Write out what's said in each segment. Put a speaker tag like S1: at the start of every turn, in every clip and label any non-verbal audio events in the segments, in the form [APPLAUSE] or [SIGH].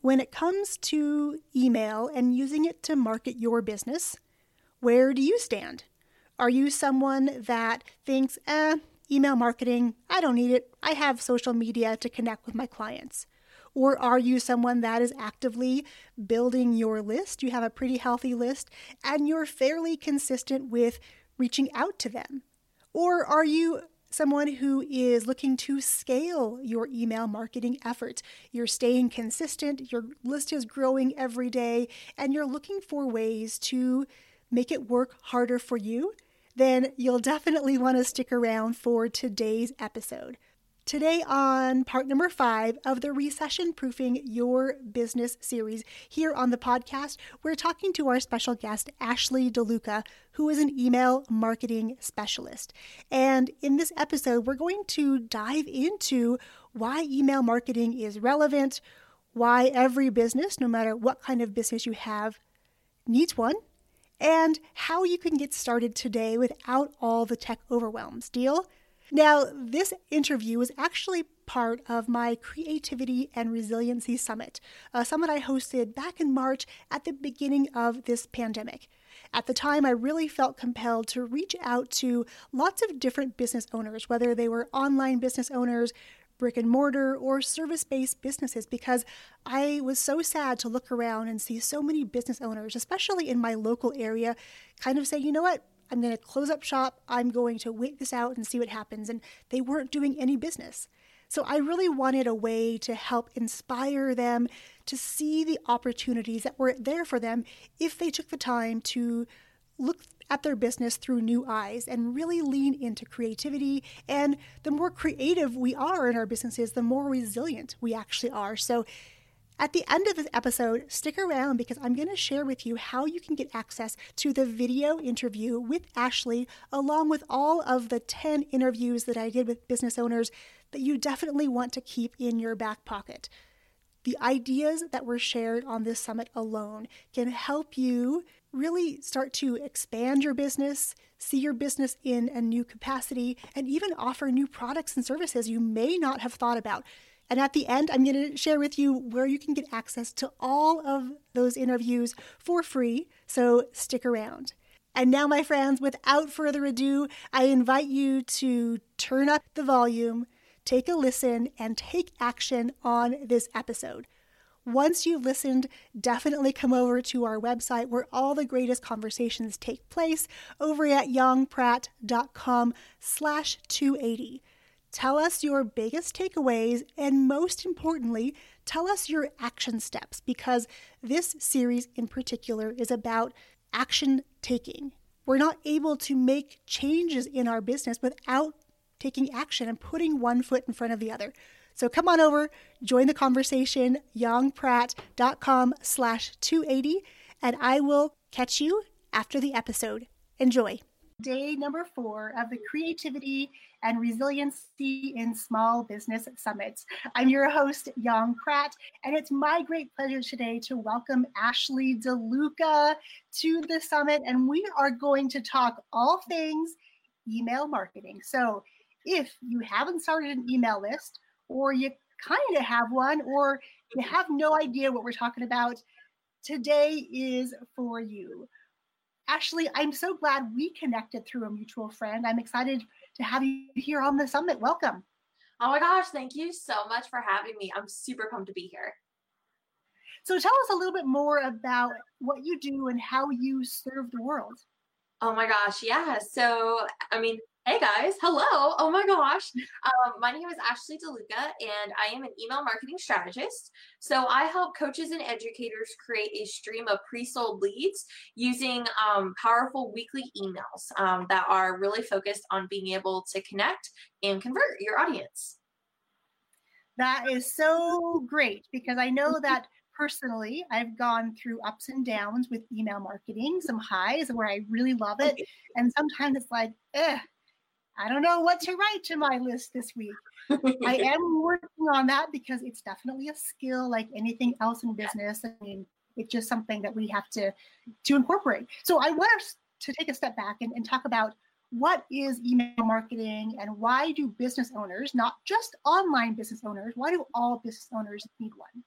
S1: when it comes to email and using it to market your business, where do you stand? Are you someone that thinks, eh, email marketing, I don't need it. I have social media to connect with my clients. Or are you someone that is actively building your list? You have a pretty healthy list and you're fairly consistent with reaching out to them. Or are you someone who is looking to scale your email marketing efforts. You're staying consistent, your list is growing every day, and you're looking for ways to make it work harder for you then you'll definitely want to stick around for today's episode. Today, on part number five of the Recession Proofing Your Business series, here on the podcast, we're talking to our special guest, Ashley DeLuca, who is an email marketing specialist. And in this episode, we're going to dive into why email marketing is relevant, why every business, no matter what kind of business you have, needs one, and how you can get started today without all the tech overwhelms. Deal? Now, this interview was actually part of my Creativity and Resiliency Summit, a summit I hosted back in March at the beginning of this pandemic. At the time, I really felt compelled to reach out to lots of different business owners, whether they were online business owners, brick and mortar or service based businesses because I was so sad to look around and see so many business owners, especially in my local area, kind of say, you know what, I'm going to close up shop. I'm going to wait this out and see what happens. And they weren't doing any business. So I really wanted a way to help inspire them to see the opportunities that were there for them if they took the time to look at their business through new eyes and really lean into creativity. And the more creative we are in our businesses, the more resilient we actually are. So, at the end of this episode, stick around because I'm going to share with you how you can get access to the video interview with Ashley, along with all of the 10 interviews that I did with business owners that you definitely want to keep in your back pocket. The ideas that were shared on this summit alone can help you really start to expand your business, see your business in a new capacity, and even offer new products and services you may not have thought about. And at the end, I'm going to share with you where you can get access to all of those interviews for free. So stick around. And now, my friends, without further ado, I invite you to turn up the volume, take a listen, and take action on this episode. Once you've listened, definitely come over to our website where all the greatest conversations take place over at yongpratt.com slash 280. Tell us your biggest takeaways and most importantly, tell us your action steps because this series in particular is about action taking. We're not able to make changes in our business without taking action and putting one foot in front of the other. So come on over, join the conversation, yongpratt.com slash 280, and I will catch you after the episode. Enjoy. Day number four of the Creativity and Resiliency in Small Business Summit. I'm your host, Yong Pratt, and it's my great pleasure today to welcome Ashley DeLuca to the summit. And we are going to talk all things email marketing. So if you haven't started an email list, or you kind of have one, or you have no idea what we're talking about, today is for you. Ashley, I'm so glad we connected through a mutual friend. I'm excited to have you here on the summit. Welcome.
S2: Oh my gosh, thank you so much for having me. I'm super pumped to be here.
S1: So tell us a little bit more about what you do and how you serve the world.
S2: Oh my gosh, yeah. So, I mean, Hey guys, hello. Oh my gosh. Um, my name is Ashley DeLuca, and I am an email marketing strategist. So I help coaches and educators create a stream of pre sold leads using um, powerful weekly emails um, that are really focused on being able to connect and convert your audience.
S1: That is so great because I know that personally, I've gone through ups and downs with email marketing, some highs where I really love it. And sometimes it's like, eh, I don't know what to write to my list this week. I [LAUGHS] am working on that because it's definitely a skill like anything else in business. I mean, it's just something that we have to to incorporate. So I want us to take a step back and, and talk about what is email marketing and why do business owners, not just online business owners, why do all business owners need one?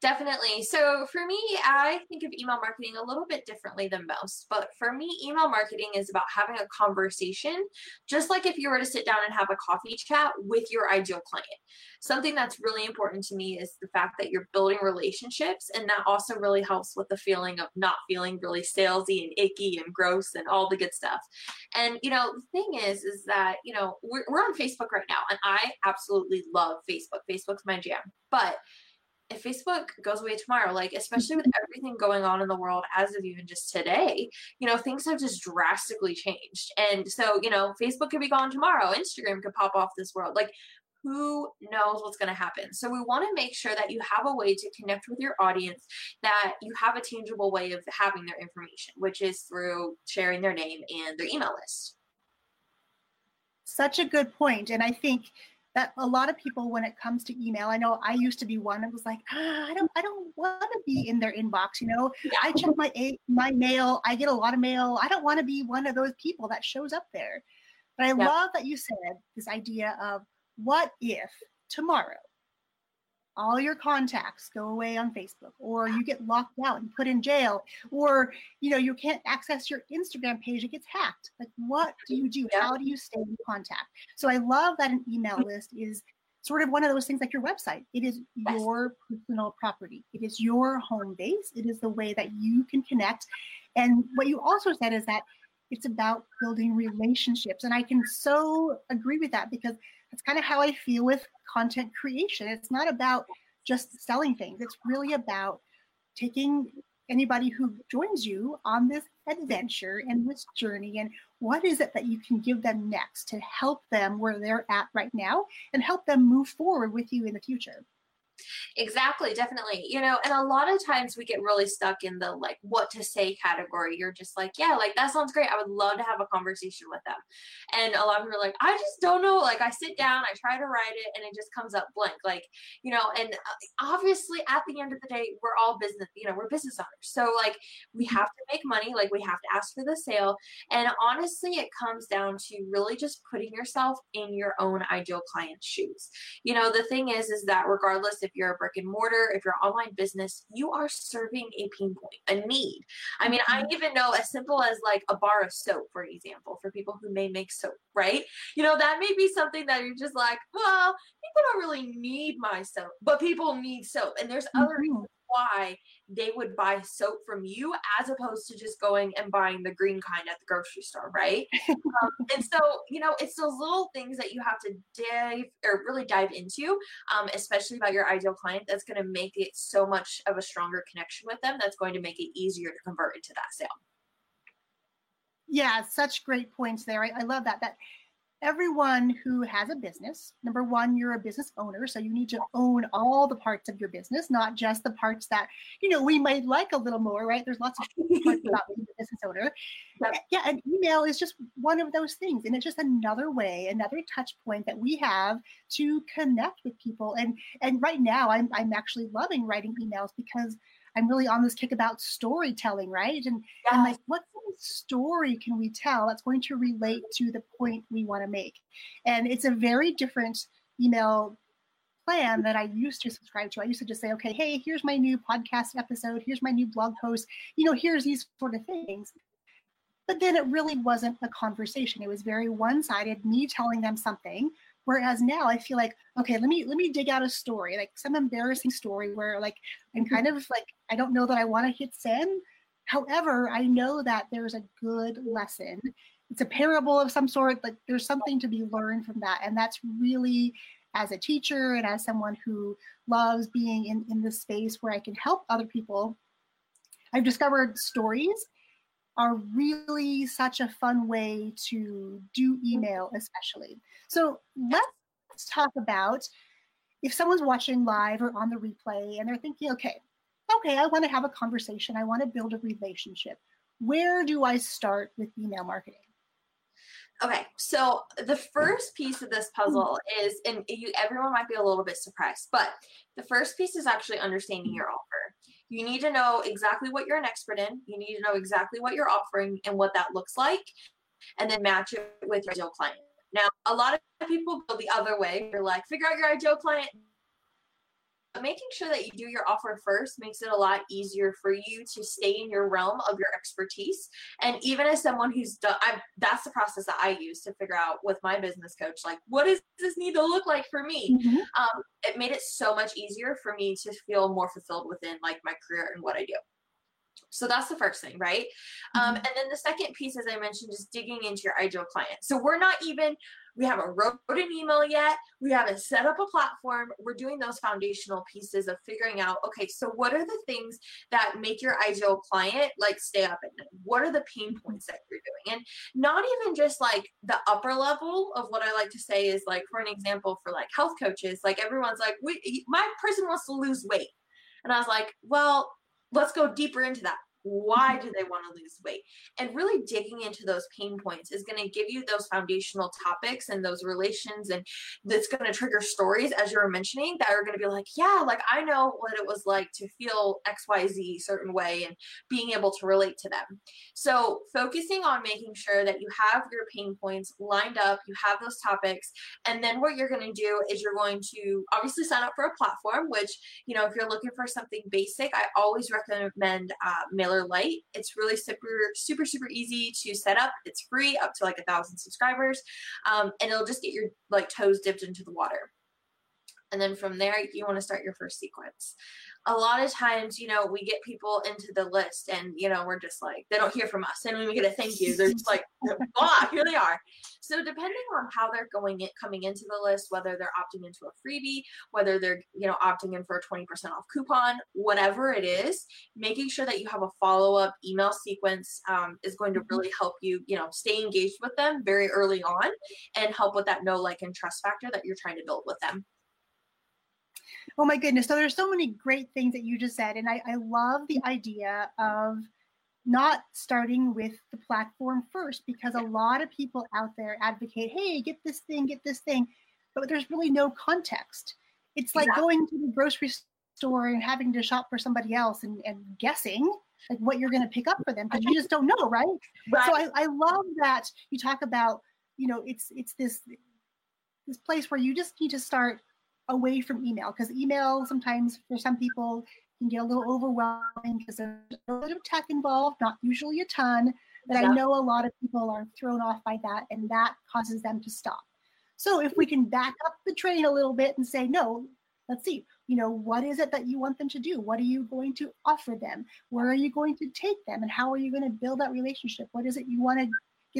S2: Definitely. So for me, I think of email marketing a little bit differently than most. But for me, email marketing is about having a conversation, just like if you were to sit down and have a coffee chat with your ideal client. Something that's really important to me is the fact that you're building relationships, and that also really helps with the feeling of not feeling really salesy and icky and gross and all the good stuff. And you know, the thing is, is that you know we're, we're on Facebook right now, and I absolutely love Facebook. Facebook's my jam, but if Facebook goes away tomorrow, like especially with mm-hmm. everything going on in the world as of even just today, you know, things have just drastically changed. And so, you know, Facebook could be gone tomorrow, Instagram could pop off this world. Like who knows what's going to happen. So we want to make sure that you have a way to connect with your audience, that you have a tangible way of having their information, which is through sharing their name and their email list.
S1: Such a good point. And I think that a lot of people when it comes to email i know i used to be one that was like ah, i don't i don't want to be in their inbox you know? I check my my mail i get a lot of mail. I don't want to be one of those people that shows up there. But i yeah. love that you said this idea of what if tomorrow all your contacts go away on Facebook or you get locked out and put in jail or you know you can't access your Instagram page it gets hacked. Like what do you do? How do you stay in contact? So I love that an email list is sort of one of those things like your website. It is your personal property. It is your home base. It is the way that you can connect. And what you also said is that it's about building relationships and I can so agree with that because that's kind of how I feel with content creation. It's not about just selling things, it's really about taking anybody who joins you on this adventure and this journey and what is it that you can give them next to help them where they're at right now and help them move forward with you in the future.
S2: Exactly, definitely. You know, and a lot of times we get really stuck in the like what to say category. You're just like, yeah, like that sounds great. I would love to have a conversation with them. And a lot of people are like, I just don't know. Like I sit down, I try to write it, and it just comes up blank. Like, you know, and uh, obviously at the end of the day, we're all business, you know, we're business owners. So like we have to make money, like we have to ask for the sale. And honestly, it comes down to really just putting yourself in your own ideal client's shoes. You know, the thing is, is that regardless if you're a brick and mortar, if you're an online business, you are serving a pain point, a need. I mean, I mm-hmm. even know as simple as like a bar of soap, for example, for people who may make soap, right? You know, that may be something that you're just like, well, people don't really need my soap, but people need soap. And there's other mm-hmm. reasons why they would buy soap from you as opposed to just going and buying the green kind at the grocery store, right? [LAUGHS] um, and so, you know, it's those little things that you have to dive or really dive into, um, especially about your ideal client, that's going to make it so much of a stronger connection with them. That's going to make it easier to convert into that sale.
S1: Yeah, such great points there. I, I love that. That everyone who has a business, number one, you're a business owner, so you need to own all the parts of your business, not just the parts that you know we might like a little more, right? There's lots of [LAUGHS] parts about being a business owner. Yeah, an email is just one of those things, and it's just another way, another touch point that we have to connect with people. And and right now, I'm I'm actually loving writing emails because I'm really on this kick about storytelling, right? And, yes. and like, what story can we tell that's going to relate to the point we want to make? And it's a very different email plan that I used to subscribe to. I used to just say, okay, hey, here's my new podcast episode, here's my new blog post, you know, here's these sort of things. But then it really wasn't a conversation. It was very one-sided, me telling them something Whereas now I feel like, okay, let me let me dig out a story, like some embarrassing story where like I'm mm-hmm. kind of like I don't know that I want to hit send. However, I know that there's a good lesson. It's a parable of some sort, like there's something to be learned from that. And that's really as a teacher and as someone who loves being in, in this space where I can help other people, I've discovered stories are really such a fun way to do mm-hmm. email, especially. So let's talk about if someone's watching live or on the replay and they're thinking, okay, okay, I want to have a conversation, I want to build a relationship. Where do I start with email marketing?
S2: Okay, so the first piece of this puzzle is, and you, everyone might be a little bit surprised, but the first piece is actually understanding your offer. You need to know exactly what you're an expert in. You need to know exactly what you're offering and what that looks like, and then match it with your ideal client. Now, a lot of people go the other way. You're like, figure out your ideal client, making sure that you do your offer first makes it a lot easier for you to stay in your realm of your expertise. And even as someone who's done, I, that's the process that I use to figure out with my business coach, like, what does this need to look like for me? Mm-hmm. Um, it made it so much easier for me to feel more fulfilled within like my career and what I do. So that's the first thing, right? Um, mm-hmm. Um, and then the second piece, as I mentioned, is digging into your ideal client. So we're not even, we haven't wrote an email yet. We haven't set up a platform. We're doing those foundational pieces of figuring out, okay, so what are the things that make your ideal client like stay up at night? What are the pain points that you're doing? And not even just like the upper level of what I like to say is like, for an example, for like health coaches, like everyone's like, we, my person wants to lose weight. And I was like, well, let's go deeper into that why mm-hmm. do they want to lose weight and really digging into those pain points is going to give you those foundational topics and those relations and that's going to trigger stories as you were mentioning that are going to be like yeah like i know what it was like to feel xyz certain way and being able to relate to them so focusing on making sure that you have your pain points lined up you have those topics and then what you're going to do is you're going to obviously sign up for a platform which you know if you're looking for something basic i always recommend uh, MailerLite. It's really super, super, super easy to set up. It's free up to like a thousand subscribers, um, and it'll just get your like toes dipped into the water. And then from there, you want to start your first sequence a lot of times, you know, we get people into the list and, you know, we're just like, they don't hear from us. And when we get a thank you, they're just like, ah, here they are. So depending on how they're going in, coming into the list, whether they're opting into a freebie, whether they're, you know, opting in for a 20% off coupon, whatever it is, making sure that you have a follow-up email sequence um, is going to really help you, you know, stay engaged with them very early on and help with that know, like, and trust factor that you're trying to build with them.
S1: Oh my goodness. So there's so many great things that you just said. And I, I love the idea of not starting with the platform first because a lot of people out there advocate, hey, get this thing, get this thing, but there's really no context. It's like going to the grocery store and having to shop for somebody else and, and guessing like what you're going to pick up for them because you just don't know, right? right. So I, I love that you talk about, you know, it's it's this this place where you just need to start away from email because email sometimes for some people can get a little overwhelming because there's a little bit of tech involved, not usually a ton, but yeah. I know a lot of people are thrown off by that and that causes them to stop. So if we can back up the train a little bit and say, no, let's see, you know, what is it that you want them to do? What are you going to offer them? Where are you going to take them? And how are you going to build that relationship? What is it you want to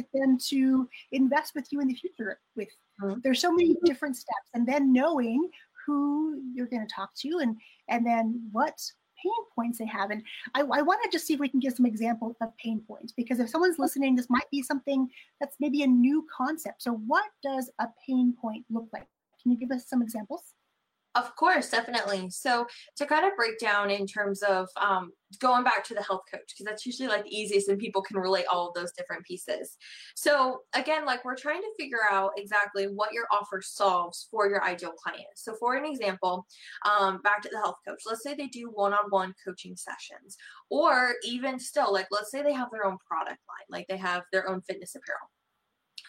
S1: get them to invest with you in the future with? Mm-hmm. There's so many different steps. And then knowing who you're going to talk to and and then what pain points they have. And I, I want to just see if we can give some examples of pain points because if someone's listening, this might be something that's maybe a new concept. So, what does a pain point look like? Can you give us some examples?
S2: Of course, definitely. So to kind of break down in terms of um, going back to the health coach, because that's usually like the easiest and people can relate all of those different pieces. So again, like we're trying to figure out exactly what your offer solves for your ideal client. So for an example, um, back to the health coach, let's say they do one-on-one coaching sessions, or even still, like let's say they have their own product line, like they have their own fitness apparel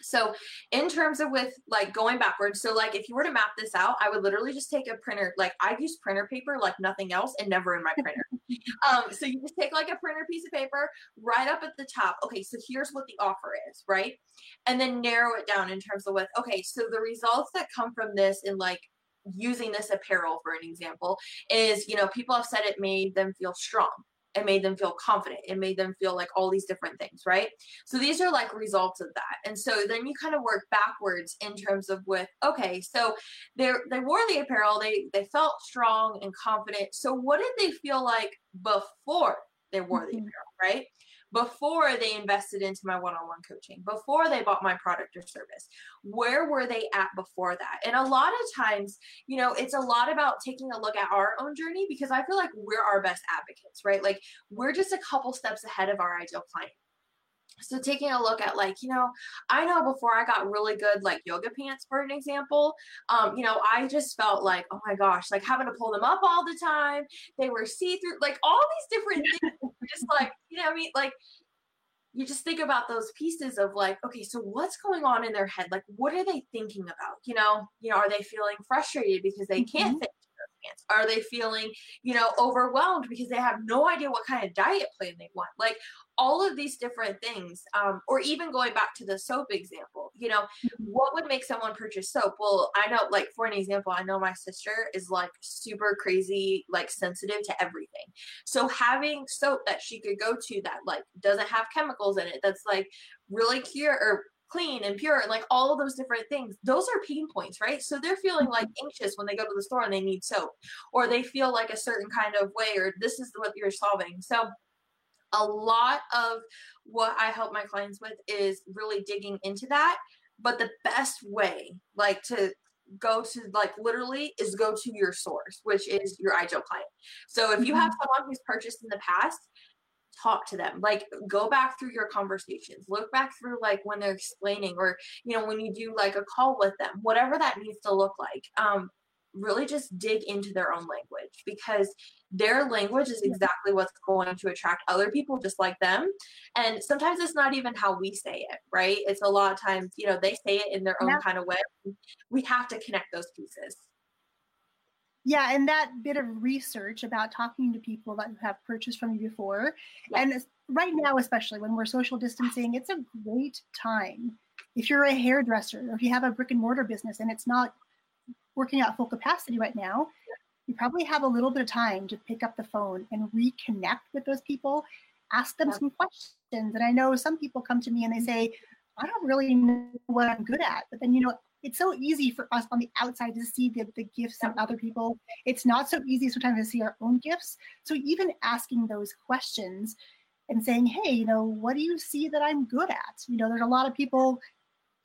S2: so in terms of with like going backwards, so like if you were to map this out, I would literally just take a printer, like I use printer paper like nothing else and never in my printer. [LAUGHS] um, so you just take like a printer piece of paper, right up at the top. Okay, so here's what the offer is, right? And then narrow it down in terms of with, okay, so the results that come from this in like using this apparel for an example is, you know, people have said it made them feel strong it made them feel confident. It made them feel like all these different things right? So these are like results of that. And so then you kind of work backwards in terms of with okay so they they wore the apparel they they felt strong and confident. So what did they feel like before they wore the mm-hmm. apparel right before they invested into my one-on-one coaching before they bought my product or service where were they at before that? And a lot of times you know it's a lot about taking a look at our own journey because i feel like we're our best advocates right? Like we're just a couple steps ahead of our ideal client. So taking a look at like you know i know before i got really good like yoga pants for an example um you know i just felt like oh my gosh like having to pull them up all the time. They were see-through like all these different [LAUGHS] things just like you know i mean like you just think about those pieces of like okay so what's going on in their head like what are they thinking about you know you know are they feeling frustrated because they can't mm-hmm. fit pants? Are they feeling, you know, overwhelmed because they have no idea what kind of diet plan they want? Like all of these different things, um, or even going back to the soap example, you know, mm-hmm. what would make someone purchase soap? Well, I know, like, for an example, I know my sister is like super crazy, like, sensitive to everything. So having soap that she could go to that, like, doesn't have chemicals in it, that's like really clear or clean and pure and like all of those different things those are pain points right so they're feeling like mm-hmm. anxious when they go to the store and they need soap or they feel like a certain kind of way or this is what you're solving so a lot of what i help my clients with is really digging into that but the best way like to go to like literally is go to your source which is your ideal client so if you have mm-hmm. someone who's purchased in the past talk to them like go back through your conversations look back through like when they're explaining or you know when you do like a call with them whatever that needs to look like um really just dig into their own language because their language is exactly what's going to attract other people just like them and sometimes it's not even how we say it right it's a lot of times you know they say it in their own yeah. kind of way we have to connect those pieces
S1: yeah, and that bit of research about talking to people that have purchased from you before, yeah. and right now, especially when we're social distancing, it's a great time. If you're a hairdresser or if you have a brick and mortar business and it's not working at full capacity right now, you probably have a little bit of time to pick up the phone and reconnect with those people, ask them some questions. And I know some people come to me and they say, I don't really know what I'm good at. But then, you know, it's so easy for us on the outside to see the, the gifts of other people. It's not so easy sometimes to see our own gifts. So even asking those questions and saying, hey, you know, what do you see that I'm good at? You know, there's a lot of people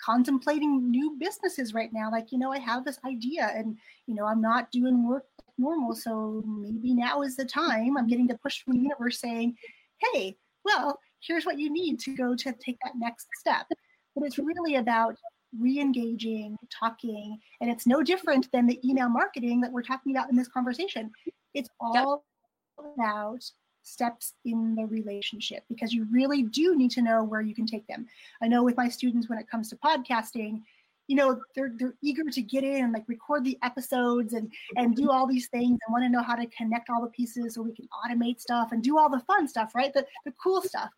S1: contemplating new businesses right now. Like, you know, I have this idea and, you know, I'm not doing work normal. So maybe now is the time. I'm getting the push from the universe saying, hey, well, here's what you need to go to take that next step. But it's really about re-engaging, talking, and it's no different than the email marketing that we're talking about in this conversation. It's all yep. about steps in the relationship because you really do need to know where you can take them. I know with my students when it comes to podcasting, you know, they're they're eager to get in and like record the episodes and and do all these things and want to know how to connect all the pieces so we can automate stuff and do all the fun stuff, right? The the cool stuff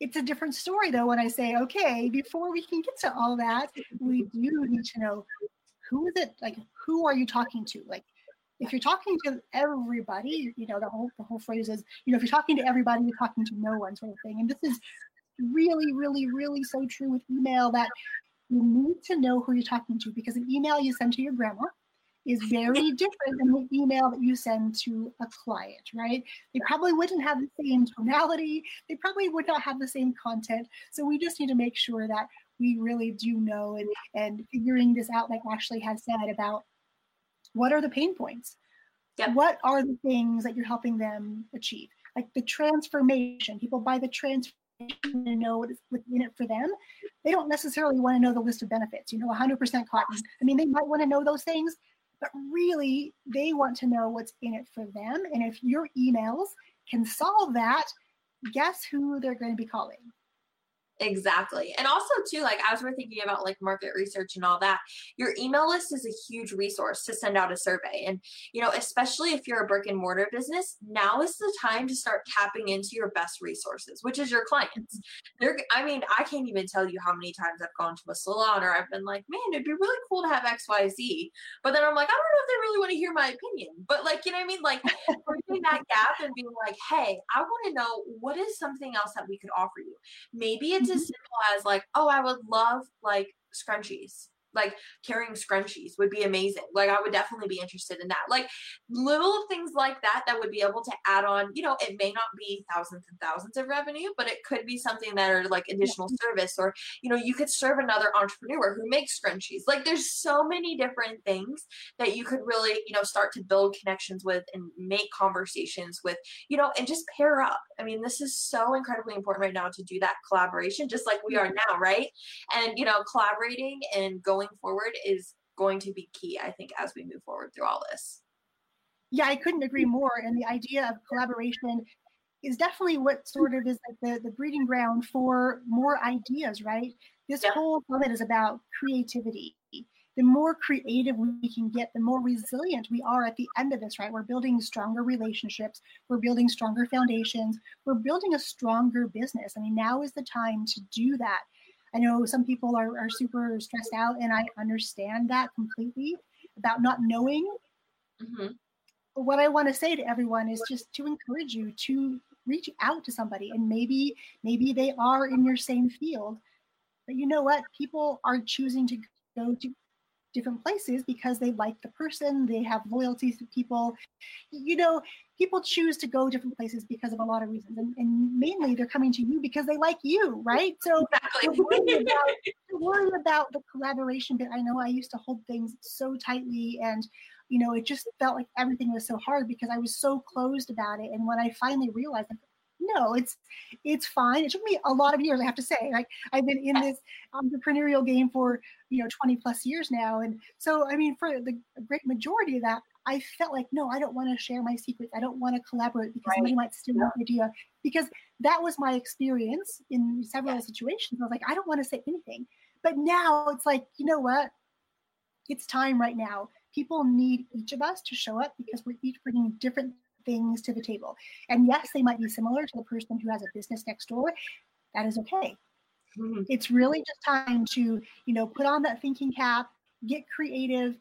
S1: it's a different story though when I say, okay, before we can get to all that, we do need to know who is it like who are you talking to? Like if you're talking to everybody, you know, the whole the whole phrase is, you know, if you're talking to everybody, you're talking to no one sort of thing. And this is really, really, really so true with email that you need to know who you're talking to because an email you send to your grandma is very [LAUGHS] different than the email that you send to a client, right? They probably wouldn't have the same tonality. They probably would not have the same content. So we just need to make sure that we really do know and, and figuring this out, like Ashley has said, about what are the pain points? Yep. What are the things that you're helping them achieve? Like the transformation. People buy the transformation to know what is within it for them. They don't necessarily want to know the list of benefits, you know, 100% cotton. I mean, they might want to know those things, but really they want to know what's in it for them. And if your emails can solve that, guess who they're going to be calling?
S2: Exactly. And also too, like as we're thinking about like market research and all that, your email list is a huge resource to send out a survey. And you know, especially if you're a brick and mortar business, now is the time to start tapping into your best resources, which is your clients. They're I mean, I can't even tell you how many times I've gone to a salon or I've been like, man, it'd be really cool to have XYZ. But then I'm like, I don't know if they really want to hear my opinion. But like, you know what I mean? Like [LAUGHS] bridging that gap and being like, hey, I want to know what is something else that we could offer you. Maybe it's as mm-hmm. simple as like, oh, I would love like scrunchies like carrying scrunchies would be amazing. Like I would definitely be interested in that. Like little things like that that would be able to add on, you know, it may not be thousands and thousands of revenue, but it could be something that are like additional service or, you know, you could serve another entrepreneur who makes scrunchies. Like there's so many different things that you could really, you know, start to build connections with and make conversations with, you know, and just pair up. I mean, this is so incredibly important right now to do that collaboration just like we are now, right? And, you know, collaborating and going going forward is going to be key, I think, as we move forward through all this.
S1: Yeah, I couldn't agree more. And the idea of collaboration is definitely what sort of is like the, the breeding ground for more ideas, right? This yeah. whole summit is about creativity the more creative we can get, the more resilient we are at the end of this, right? We're building stronger relationships, we're building stronger foundations, we're building a stronger business. I mean, now is the time to do that. I know some people are, are super stressed out, and I understand that completely about not knowing. Mm-hmm. But what I want to say to everyone is just to encourage you to reach out to somebody, and maybe maybe they are in your same field. But you know what? People are choosing to go to different places because they like the person, they have loyalties to people. You know, people choose to go different places because of a lot of reasons. And, and mainly they're coming to you because they like you, right? So exactly. worry, [LAUGHS] about, worry about the collaboration bit. I know I used to hold things so tightly and you know, it just felt like everything was so hard because I was so closed about it. And when I finally realized, like, no, it's it's fine. It took me a lot of years, I have to say. Like I've been in this entrepreneurial game for you know 20 plus years now, and so I mean, for the great majority of that, I felt like no, I don't want to share my secrets. I don't want to collaborate because right. somebody might steal yeah. my idea. Because that was my experience in several yeah. situations. I was like, I don't want to say anything. But now it's like, you know what? It's time right now. People need each of us to show up because we're each bringing different things to the table. And yes, they might be similar to the person who has a business next door. That is okay. Mm-hmm. It's really just time to, you know, put on that thinking cap, get creative,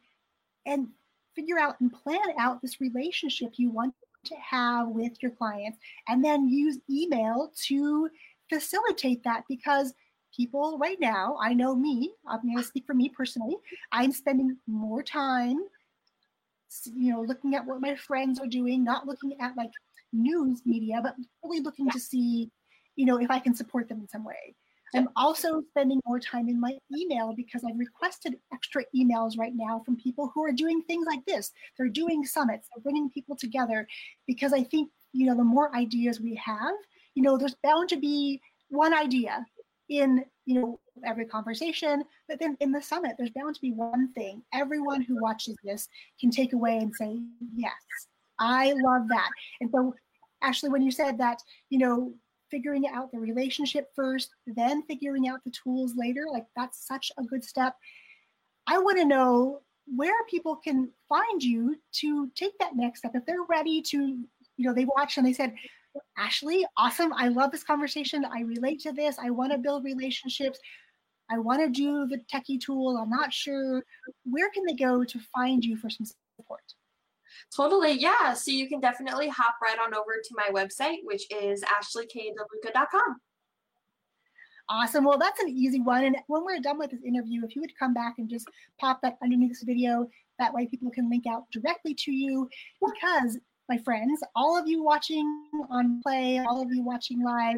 S1: and figure out and plan out this relationship you want to have with your clients, and then use email to facilitate that because people right now, I know me, I'm going to speak for me personally, I'm spending more time you know, looking at what my friends are doing, not looking at like news media, but really looking to see, you know, if I can support them in some way. I'm also spending more time in my email because I've requested extra emails right now from people who are doing things like this. They're doing summits, they're bringing people together because I think, you know, the more ideas we have, you know, there's bound to be one idea in you know every conversation but then in the summit there's bound to be one thing everyone who watches this can take away and say yes i love that and so ashley when you said that you know figuring out the relationship first then figuring out the tools later like that's such a good step i want to know where people can find you to take that next step if they're ready to you know they watch and they said Ashley, awesome. I love this conversation. I relate to this. I want to build relationships. I want to do the techie tool. I'm not sure. Where can they go to find you for some support?
S2: Totally, yeah. So you can definitely hop right on over to my website, which is ashleykdeluca.com.
S1: Awesome. Well, that's an easy one. And when we're done with this interview, if you would come back and just pop that underneath this video, that way people can link out directly to you because my friends, all of you watching on play, all of you watching live,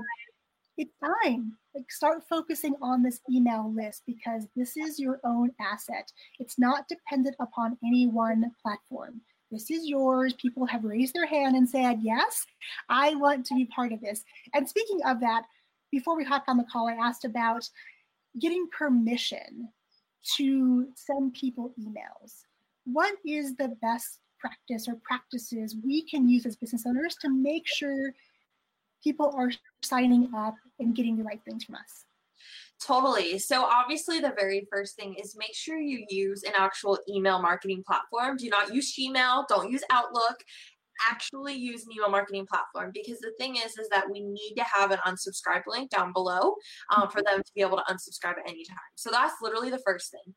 S1: it's time. Like start focusing on this email list because this is your own asset. It's not dependent upon any one platform. This is yours. People have raised their hand and said, Yes, I want to be part of this. And speaking of that, before we hopped on the call, I asked about getting permission to send people emails. What is the best practice or practices we can use as business owners to make sure people are signing up and getting the right things from us?
S2: Totally. So, obviously, the very first thing is make sure you use an actual email marketing platform. Do not use Gmail, don't use Outlook actually use an email marketing platform because the thing is is that we need to have an unsubscribe link down below um, for them to be able to unsubscribe at any time. So that's literally the first thing.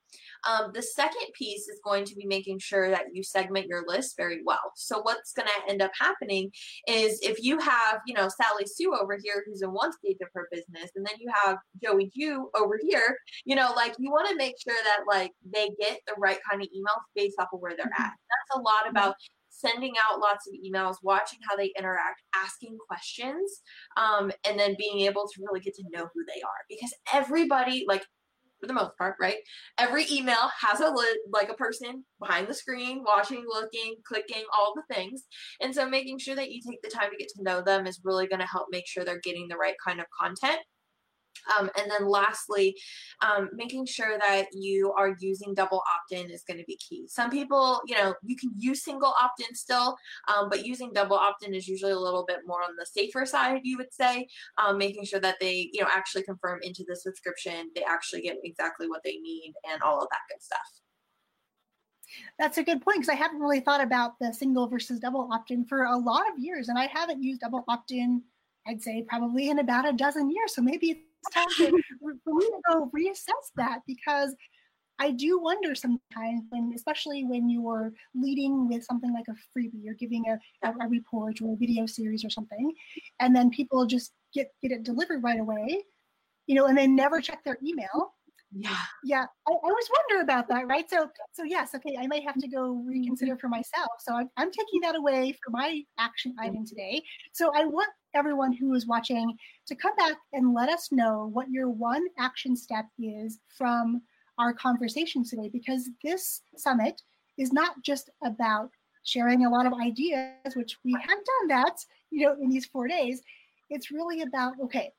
S2: Um, the second piece is going to be making sure that you segment your list very well. So what's going to end up happening is if you have you know sally sue over here who's in one stage of her business and then you have joey jew over here you know like you want to make sure that like they get the right kind of emails based off of where they're at. That's a lot about sending out lots of emails, watching how they interact, asking questions, um, and then being able to really get to know who they are. Because everybody, like for the most part, right? Every email has a li- like a person behind the screen, watching, looking, clicking, all the things. And so making sure that you take the time to get to know them is really going to help make sure they're getting the right kind of content um, and then lastly, um, making sure that you are using double opt-in is going to be key. Some people, you know, you can use single opt-in still, um, but using double opt-in is usually a little bit more on the safer side, you would say, um, making sure that they, you know, actually confirm into the subscription, they actually get exactly what they need and all of that good stuff.
S1: That's a good point because I haven't really thought about the single versus double opt in for a lot of years, and I haven't used double opt in, I'd say probably in about a dozen years. So maybe it's time to, for me to go reassess that because I do wonder sometimes when, especially when you're leading with something like a freebie, you're giving a, a, a report or a video series or something, and then people just get get it delivered right away, you know, and they never check their email.
S2: Yeah.
S1: Yeah I, I, always wonder about that right? So so yes okay i might have to go mm-hmm. reconsider for myself. So i'm, I'm taking that away for my action item today. So i want everyone who is watching to come back and let us know what your one action step is from our conversation today because this summit is not just about sharing a lot of ideas which we have done that you know in these four days it's really about okay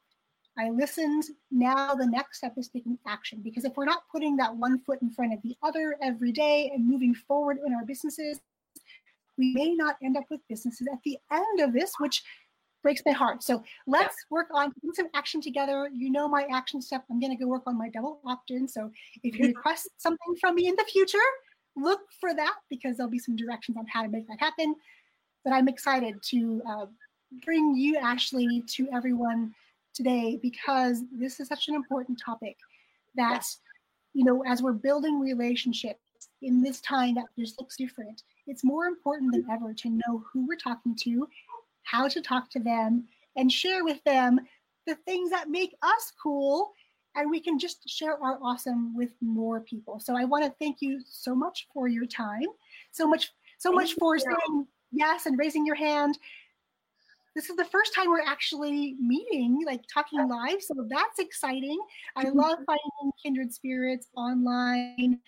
S1: I listened. Now the next step is taking action because if we're not putting that one foot in front of the other every day and moving forward in our businesses, we may not end up with businesses at the end of this, which breaks my heart. So let's yeah. work on putting some action together. You know my action step. I'm going to go work on my double opt-in. So if you request something from me in the future, look for that because there'll be some directions on how to make that happen. But I'm excited to uh, bring you, Ashley, to everyone today because this is such an important topic that yes. you know as we're building relationships in this time that just looks different it's more important than ever to know who we're talking to how to talk to them and share with them the things that make us cool and we can just share our awesome with more people so i want to thank you so much for your time so much so much for saying yes and raising your hand this is the first time we're actually meeting, like talking live. So that's exciting. I [LAUGHS] love finding kindred spirits online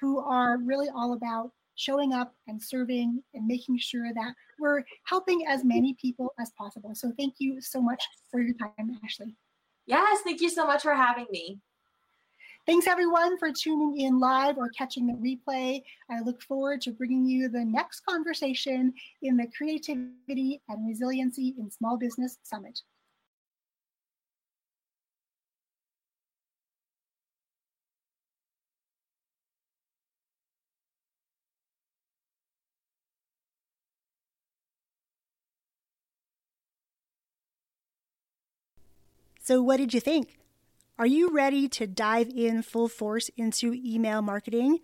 S1: who are really all about showing up and serving and making sure that we're helping as many people as possible. So thank you so much for your time, Ashley.
S2: Yes, thank you so much for having me.
S1: Thanks everyone for tuning in live or catching the replay. I look forward to bringing you the next conversation in the Creativity and Resiliency in Small Business Summit. So, what did you think? Are you ready to dive in full force into email marketing?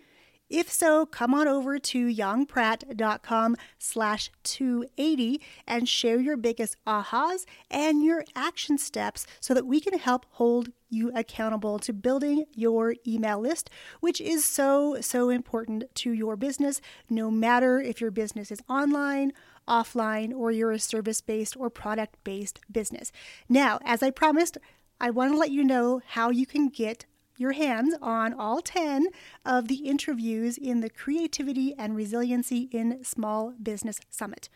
S1: If so, come on over to yongpratt.com slash 280 and share your biggest ahas and your action steps so that we can help hold you accountable to building your email list, which is so, so important to your business, no matter if your business is online, offline, or you're a service based or product based business. Now, as I promised, I want to let you know how you can get your hands on all 10 of the interviews in the Creativity and Resiliency in Small Business Summit.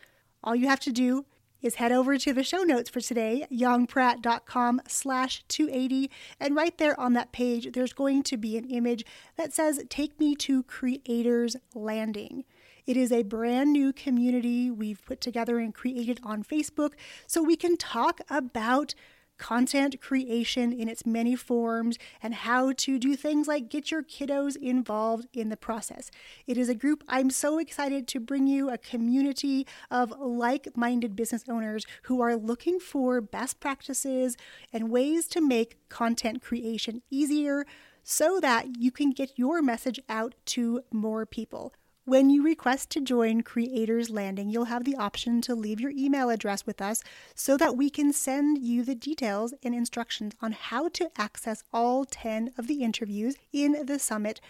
S1: All you have to do is head over to the show notes for today, yongpratt.com slash 280. And right there on that page, there's going to be an image that says, Take me to Creators Landing. It is a brand new community we've put together and created on Facebook so we can talk about content creation in its many forms, and how to do things like get your kiddos involved in the process. It is a group I'm so excited to bring you a community of like minded business owners who are looking for best practices and ways to make content creation easier so that you can get your message out to more people. When you request to join Creators Landing, you'll have the option to leave your email address with us so that we can send you the details and instructions on how to access all 10 of the interviews in the summit.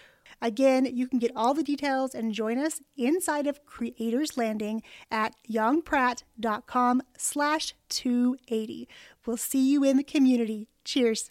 S1: Again, you can get all the details and join us inside of Creators Landing at yongpratt.com slash 280. We'll see you in the community. Cheers.